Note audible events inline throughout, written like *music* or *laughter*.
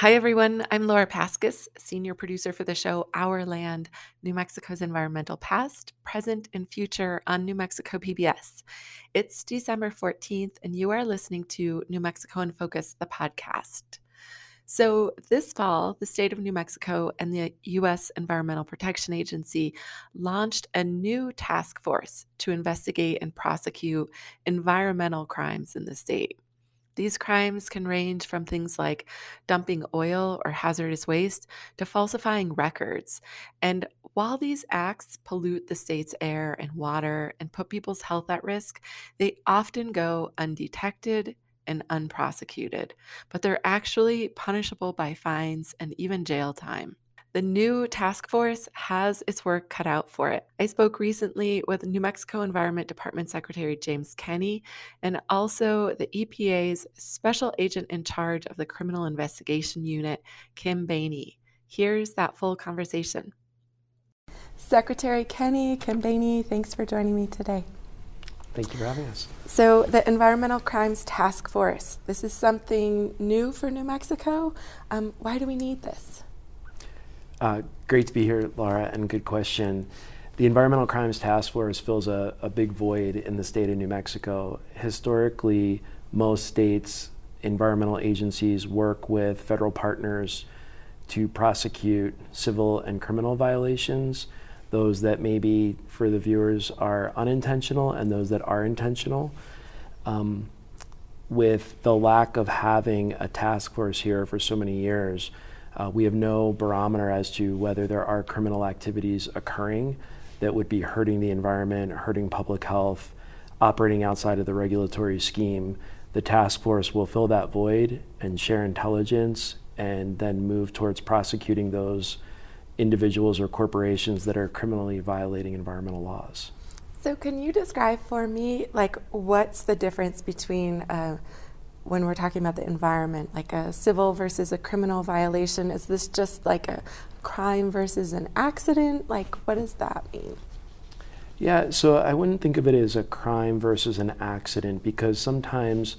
Hi, everyone. I'm Laura Paskus, senior producer for the show Our Land New Mexico's Environmental Past, Present, and Future on New Mexico PBS. It's December 14th, and you are listening to New Mexico in Focus, the podcast. So, this fall, the state of New Mexico and the U.S. Environmental Protection Agency launched a new task force to investigate and prosecute environmental crimes in the state. These crimes can range from things like dumping oil or hazardous waste to falsifying records. And while these acts pollute the state's air and water and put people's health at risk, they often go undetected and unprosecuted, but they're actually punishable by fines and even jail time. The new task force has its work cut out for it. I spoke recently with New Mexico Environment Department Secretary James Kenney and also the EPA's special agent in charge of the Criminal Investigation Unit, Kim Bahney. Here's that full conversation. Secretary Kenney, Kim Bahney, thanks for joining me today. Thank you for having us. So, the Environmental Crimes Task Force, this is something new for New Mexico. Um, why do we need this? Uh, great to be here, Laura, and good question. The Environmental Crimes Task Force fills a, a big void in the state of New Mexico. Historically, most states' environmental agencies work with federal partners to prosecute civil and criminal violations, those that maybe for the viewers are unintentional and those that are intentional. Um, with the lack of having a task force here for so many years, uh, we have no barometer as to whether there are criminal activities occurring that would be hurting the environment, hurting public health, operating outside of the regulatory scheme. The task force will fill that void and share intelligence and then move towards prosecuting those individuals or corporations that are criminally violating environmental laws. So, can you describe for me, like, what's the difference between uh, when we're talking about the environment, like a civil versus a criminal violation? Is this just like a crime versus an accident? Like, what does that mean? Yeah, so I wouldn't think of it as a crime versus an accident because sometimes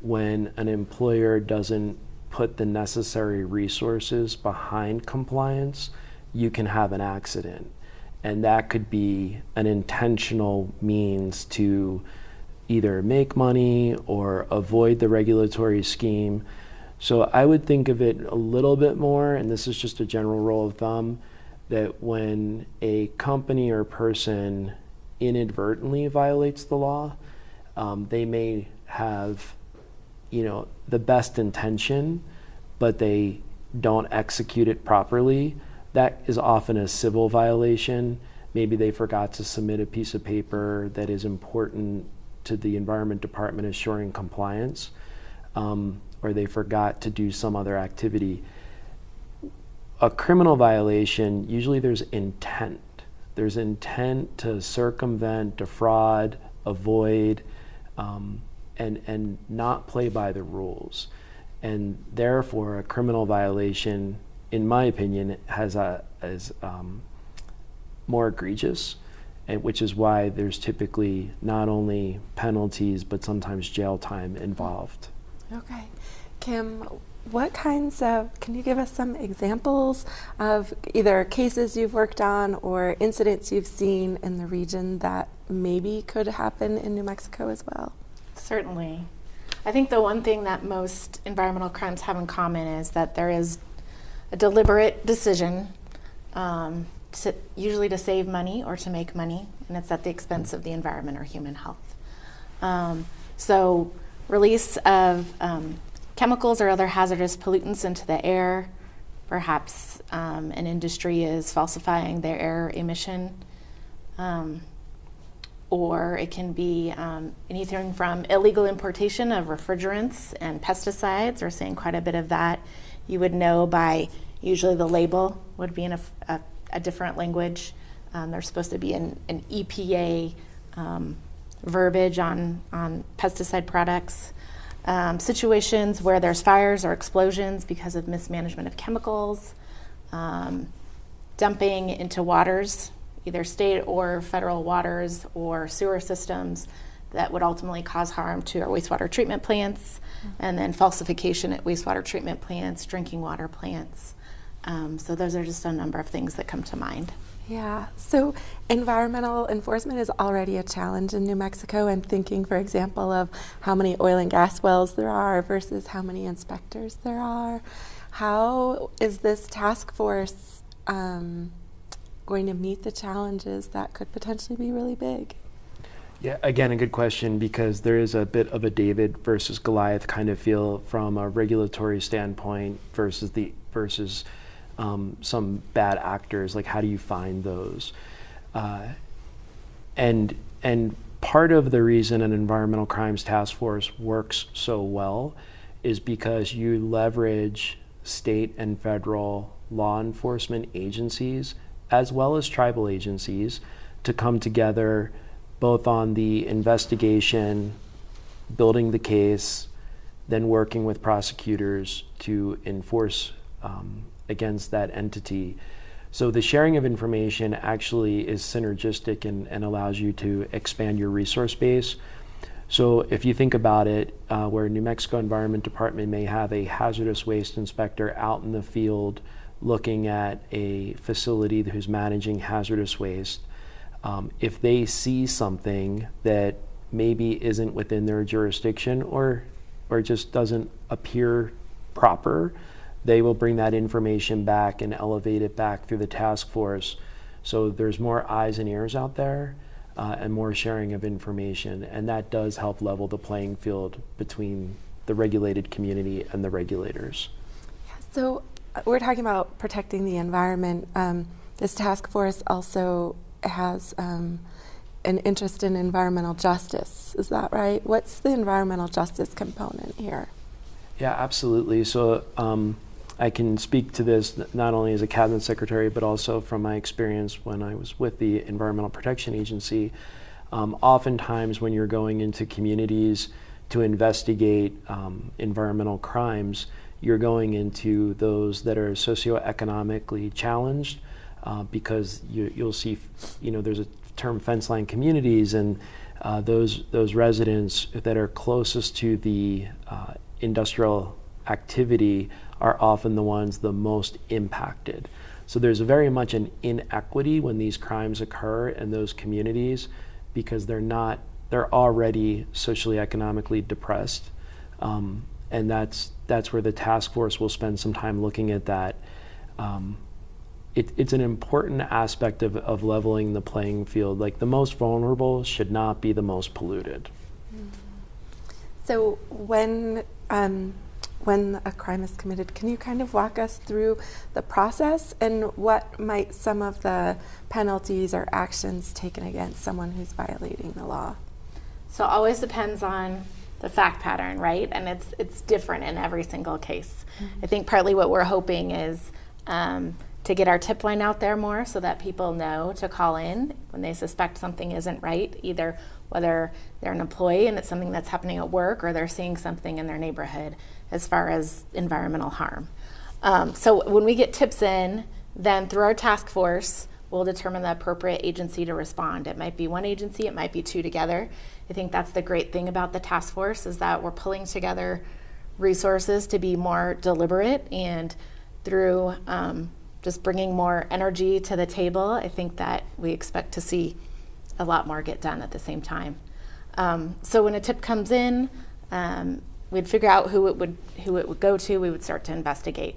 when an employer doesn't put the necessary resources behind compliance, you can have an accident. And that could be an intentional means to either make money or avoid the regulatory scheme. So I would think of it a little bit more, and this is just a general rule of thumb, that when a company or person inadvertently violates the law, um, they may have, you know, the best intention, but they don't execute it properly. That is often a civil violation. Maybe they forgot to submit a piece of paper that is important to the Environment Department assuring compliance, um, or they forgot to do some other activity. A criminal violation, usually there's intent. There's intent to circumvent, defraud, avoid, um, and, and not play by the rules. And therefore, a criminal violation, in my opinion, has a, is um, more egregious and which is why there's typically not only penalties but sometimes jail time involved. Okay. Kim, what kinds of, can you give us some examples of either cases you've worked on or incidents you've seen in the region that maybe could happen in New Mexico as well? Certainly. I think the one thing that most environmental crimes have in common is that there is a deliberate decision um, to, usually to save money or to make money, and it's at the expense of the environment or human health. Um, so, release of um, chemicals or other hazardous pollutants into the air. Perhaps um, an industry is falsifying their air emission. Um, or it can be um, anything from illegal importation of refrigerants and pesticides. We're seeing quite a bit of that. You would know by usually the label would be in a, a a different language. Um, there's supposed to be an, an EPA um, verbiage on, on pesticide products. Um, situations where there's fires or explosions because of mismanagement of chemicals, um, dumping into waters, either state or federal waters or sewer systems that would ultimately cause harm to our wastewater treatment plants, mm-hmm. and then falsification at wastewater treatment plants, drinking water plants. Um, so those are just a number of things that come to mind. Yeah, so environmental enforcement is already a challenge in New Mexico. I'm thinking, for example, of how many oil and gas wells there are versus how many inspectors there are. How is this task force um, going to meet the challenges that could potentially be really big? Yeah, again, a good question because there is a bit of a David versus Goliath kind of feel from a regulatory standpoint versus the versus um, some bad actors. Like, how do you find those? Uh, and and part of the reason an environmental crimes task force works so well is because you leverage state and federal law enforcement agencies as well as tribal agencies to come together both on the investigation, building the case, then working with prosecutors to enforce um, against that entity. So the sharing of information actually is synergistic and, and allows you to expand your resource base. So if you think about it, uh, where New Mexico Environment Department may have a hazardous waste inspector out in the field looking at a facility who's managing hazardous waste, um, if they see something that maybe isn't within their jurisdiction or or just doesn't appear proper, they will bring that information back and elevate it back through the task force. So there's more eyes and ears out there uh, and more sharing of information, and that does help level the playing field between the regulated community and the regulators. Yeah, so uh, we're talking about protecting the environment. Um, this task force also has um, an interest in environmental justice. Is that right? What's the environmental justice component here? Yeah, absolutely. So um, I can speak to this not only as a cabinet secretary, but also from my experience when I was with the Environmental Protection Agency. Um, oftentimes, when you're going into communities to investigate um, environmental crimes, you're going into those that are socioeconomically challenged uh, because you, will see, you know, there's a term fence line communities, and uh, those those residents that are closest to the uh, industrial activity are often the ones the most impacted. So there's very much an inequity when these crimes occur in those communities because they're not they're already socially economically depressed, um, and that's that's where the task force will spend some time looking at that. Um, it, it's an important aspect of, of leveling the playing field. Like the most vulnerable should not be the most polluted. So when um, when a crime is committed, can you kind of walk us through the process and what might some of the penalties or actions taken against someone who's violating the law? So always depends on the fact pattern, right? And it's it's different in every single case. Mm-hmm. I think partly what we're hoping is. Um, to get our tip line out there more so that people know to call in when they suspect something isn't right, either whether they're an employee and it's something that's happening at work or they're seeing something in their neighborhood as far as environmental harm. Um, so when we get tips in, then through our task force, we'll determine the appropriate agency to respond. It might be one agency, it might be two together. I think that's the great thing about the task force is that we're pulling together resources to be more deliberate and through um, just bringing more energy to the table, I think that we expect to see a lot more get done at the same time. Um, so when a tip comes in, um, we'd figure out who it would who it would go to. We would start to investigate.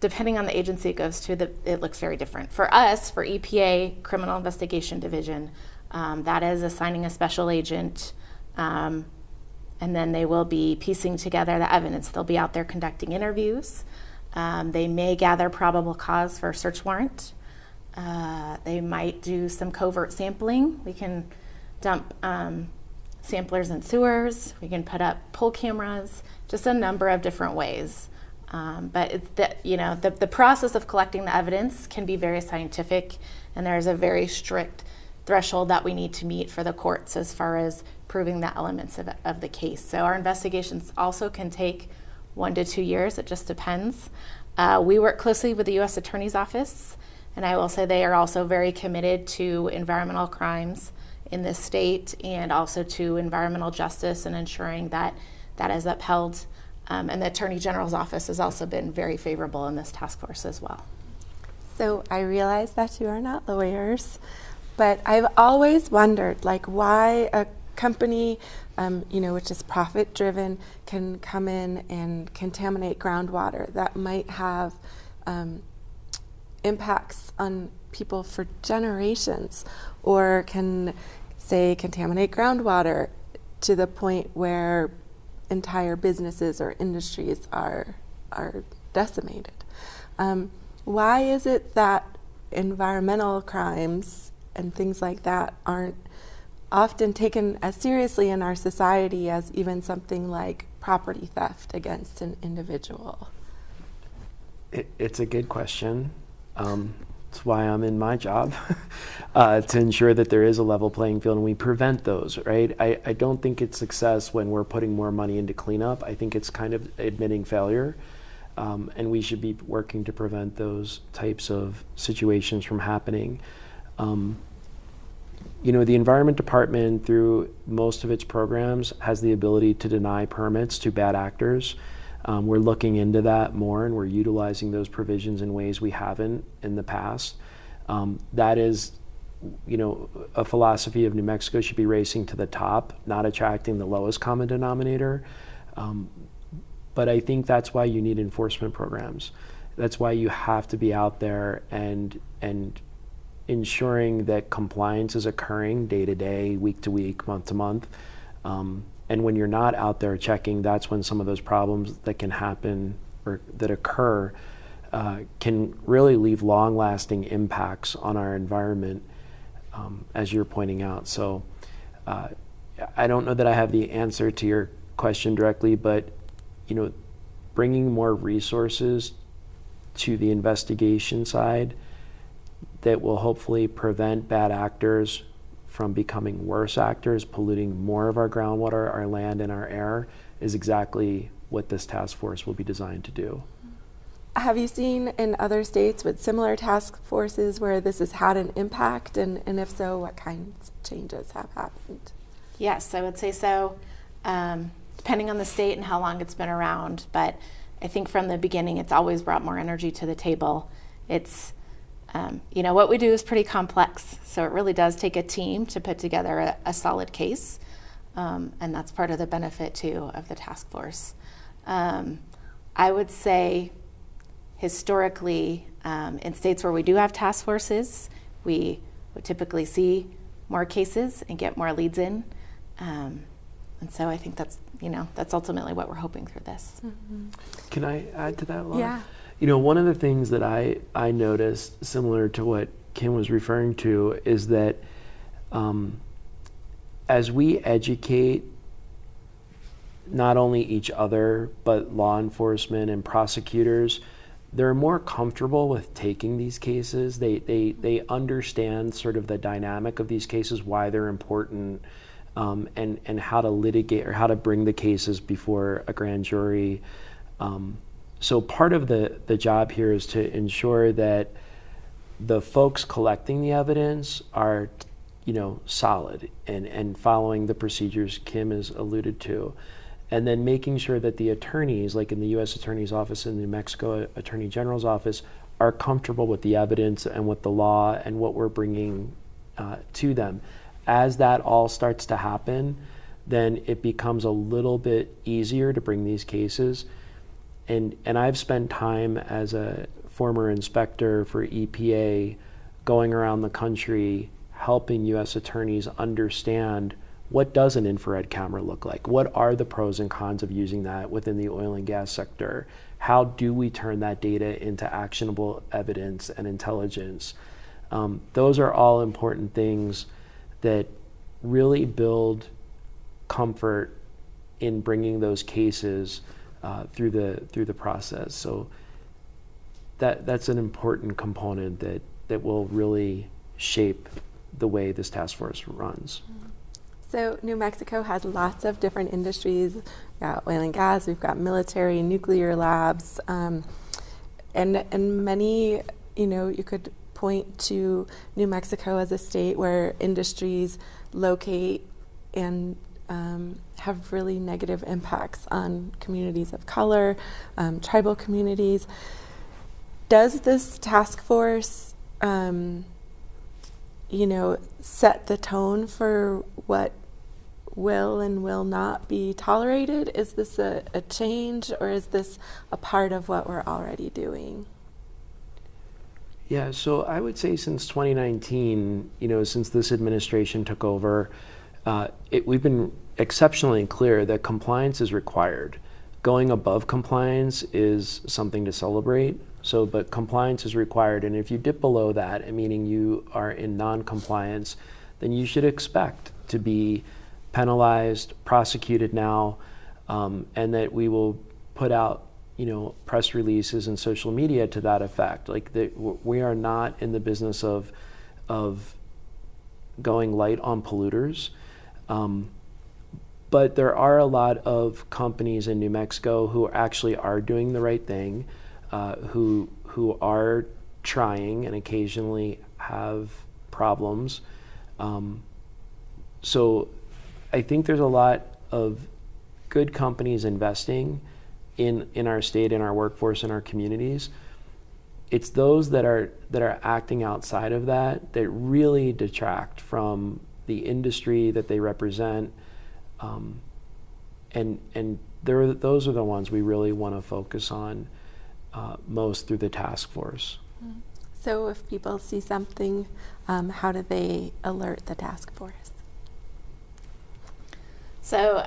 Depending on the agency it goes to, the, it looks very different. For us, for EPA Criminal Investigation Division, um, that is assigning a special agent, um, and then they will be piecing together the evidence. They'll be out there conducting interviews. Um, they may gather probable cause for a search warrant. Uh, they might do some covert sampling. We can dump um, samplers in sewers. We can put up pole cameras. Just a number of different ways. Um, but it's the, you know the, the process of collecting the evidence can be very scientific, and there's a very strict threshold that we need to meet for the courts as far as proving the elements of, of the case. So our investigations also can take one to two years. It just depends. Uh, we work closely with the U.S. Attorney's Office, and I will say they are also very committed to environmental crimes in this state and also to environmental justice and ensuring that that is upheld. Um, and the Attorney General's office has also been very favorable in this task force as well. So I realize that you are not lawyers, but I've always wondered, like, why a company, um, you know, which is profit driven, can come in and contaminate groundwater that might have um, impacts on people for generations, or can say contaminate groundwater to the point where entire businesses or industries are are decimated. Um, why is it that environmental crimes and things like that aren't often taken as seriously in our society as even something like property theft against an individual? It, it's a good question. Um, that's why I'm in my job, *laughs* uh, to ensure that there is a level playing field and we prevent those, right? I, I don't think it's success when we're putting more money into cleanup. I think it's kind of admitting failure. Um, and we should be working to prevent those types of situations from happening. Um, you know, the Environment Department, through most of its programs, has the ability to deny permits to bad actors. Um, we're looking into that more and we're utilizing those provisions in ways we haven't in the past. Um, that is, you know, a philosophy of New Mexico should be racing to the top, not attracting the lowest common denominator. Um, but I think that's why you need enforcement programs. That's why you have to be out there and and ensuring that compliance is occurring day to day, week to week, month to month. Um, and when you're not out there checking, that's when some of those problems that can happen or that occur uh, can really leave long lasting impacts on our environment, um, as you're pointing out. So uh, I don't know that I have the answer to your question directly, but you know, bringing more resources to the investigation side that will hopefully prevent bad actors from becoming worse actors, polluting more of our groundwater, our land, and our air, is exactly what this task force will be designed to do. Have you seen in other states with similar task forces where this has had an impact? And, and if so, what kinds of changes have happened? Yes, I would say so, um, depending on the state and how long it's been around. But I think from the beginning, it's always brought more energy to the table. It's um, you know, what we do is pretty complex, so it really does take a team to put together a, a solid case, um, and that's part of the benefit too of the task force. Um, I would say historically, um, in states where we do have task forces, we would typically see more cases and get more leads in. Um, and so I think that's, you know, that's ultimately what we're hoping through this. Mm-hmm. Can I add to that, Laura? Yeah. You know, one of the things that I, I noticed, similar to what Kim was referring to, is that um, as we educate not only each other, but law enforcement and prosecutors, they're more comfortable with taking these cases. They, they, they understand sort of the dynamic of these cases, why they're important, um, and, and how to litigate or how to bring the cases before a grand jury. Um, so part of the, the job here is to ensure that the folks collecting the evidence are, you know, solid and, and following the procedures Kim has alluded to. And then making sure that the attorneys, like in the U.S. Attorney's Office and the New Mexico Attorney General's Office, are comfortable with the evidence and with the law and what we're bringing uh, to them. As that all starts to happen, then it becomes a little bit easier to bring these cases and and I've spent time as a former inspector for EPA going around the country helping US attorneys understand what does an infrared camera look like? What are the pros and cons of using that within the oil and gas sector? How do we turn that data into actionable evidence and intelligence? Um, those are all important things that really build comfort in bringing those cases uh, through the through the process. So that that's an important component that that will really shape the way this task force runs. So New Mexico has lots of different industries. We've got oil and gas. We've got military, nuclear labs, um, and and many. You know, you could point to New Mexico as a state where industries locate and um, have really negative impacts on communities of color, um, tribal communities. Does this task force, um, you know, set the tone for what will and will not be tolerated? Is this a, a change or is this a part of what we're already doing? Yeah, so I would say since 2019, you know, since this administration took over, uh, it, we've been exceptionally clear that compliance is required. Going above compliance is something to celebrate. So, but compliance is required, and if you dip below that, meaning you are in non-compliance, then you should expect to be penalized, prosecuted now, um, and that we will put out you know press releases and social media to that effect. Like the, we are not in the business of of going light on polluters. Um, but there are a lot of companies in New Mexico who actually are doing the right thing, uh, who who are trying and occasionally have problems. Um, so I think there's a lot of good companies investing in in our state, in our workforce, in our communities. It's those that are that are acting outside of that that really detract from the industry that they represent, um, and and those are the ones we really want to focus on uh, most through the task force. Mm-hmm. So, if people see something, um, how do they alert the task force? So,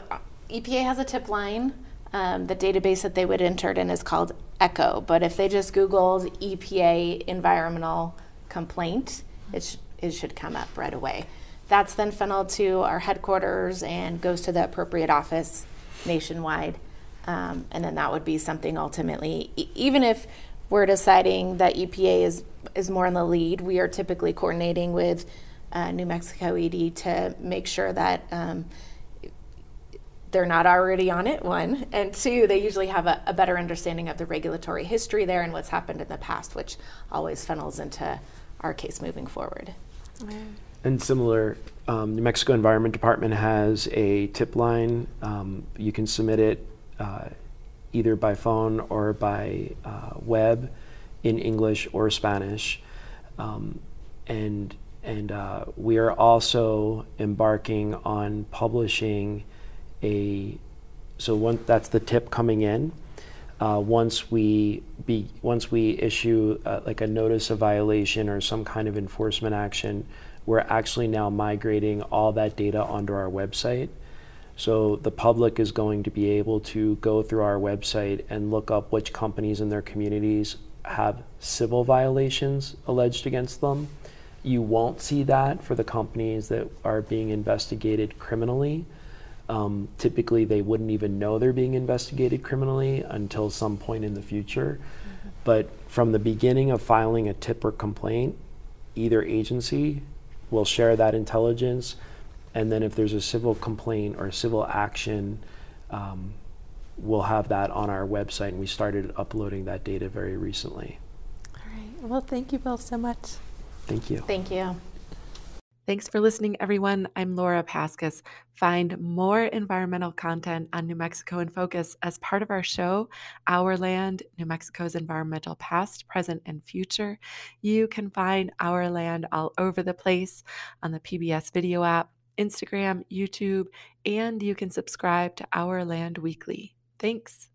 EPA has a tip line. Um, the database that they would enter it in is called ECHO. But if they just Googled EPA environmental complaint, it, sh- it should come up right away. That's then funneled to our headquarters and goes to the appropriate office nationwide. Um, and then that would be something ultimately, e- even if we're deciding that EPA is, is more in the lead, we are typically coordinating with uh, New Mexico ED to make sure that um, they're not already on it, one. And two, they usually have a, a, better understanding of the regulatory history there and what's happened in the past, which always funnels into our case moving forward. And similar, um, New Mexico Environment Department has a tip line. Um, you can submit it uh, either by phone or by uh, web in English or Spanish. Um, and and uh, we are also embarking on publishing a so one that's the tip coming in. Uh, once we be once we issue uh, like a notice of violation or some kind of enforcement action, we're actually now migrating all that data onto our website. So the public is going to be able to go through our website and look up which companies in their communities have civil violations alleged against them. You won't see that for the companies that are being investigated criminally. Um, typically, they wouldn't even know they're being investigated criminally until some point in the future. Mm-hmm. But from the beginning of filing a tip or complaint, either agency will share that intelligence. And then if there's a civil complaint or a civil action, um, we'll have that on our website. And we started uploading that data very recently. All right. Well, thank you both so much. Thank you. Thank you. Thanks for listening, everyone. I'm Laura Paskus. Find more environmental content on New Mexico in Focus as part of our show, Our Land New Mexico's Environmental Past, Present, and Future. You can find Our Land all over the place on the PBS video app, Instagram, YouTube, and you can subscribe to Our Land Weekly. Thanks.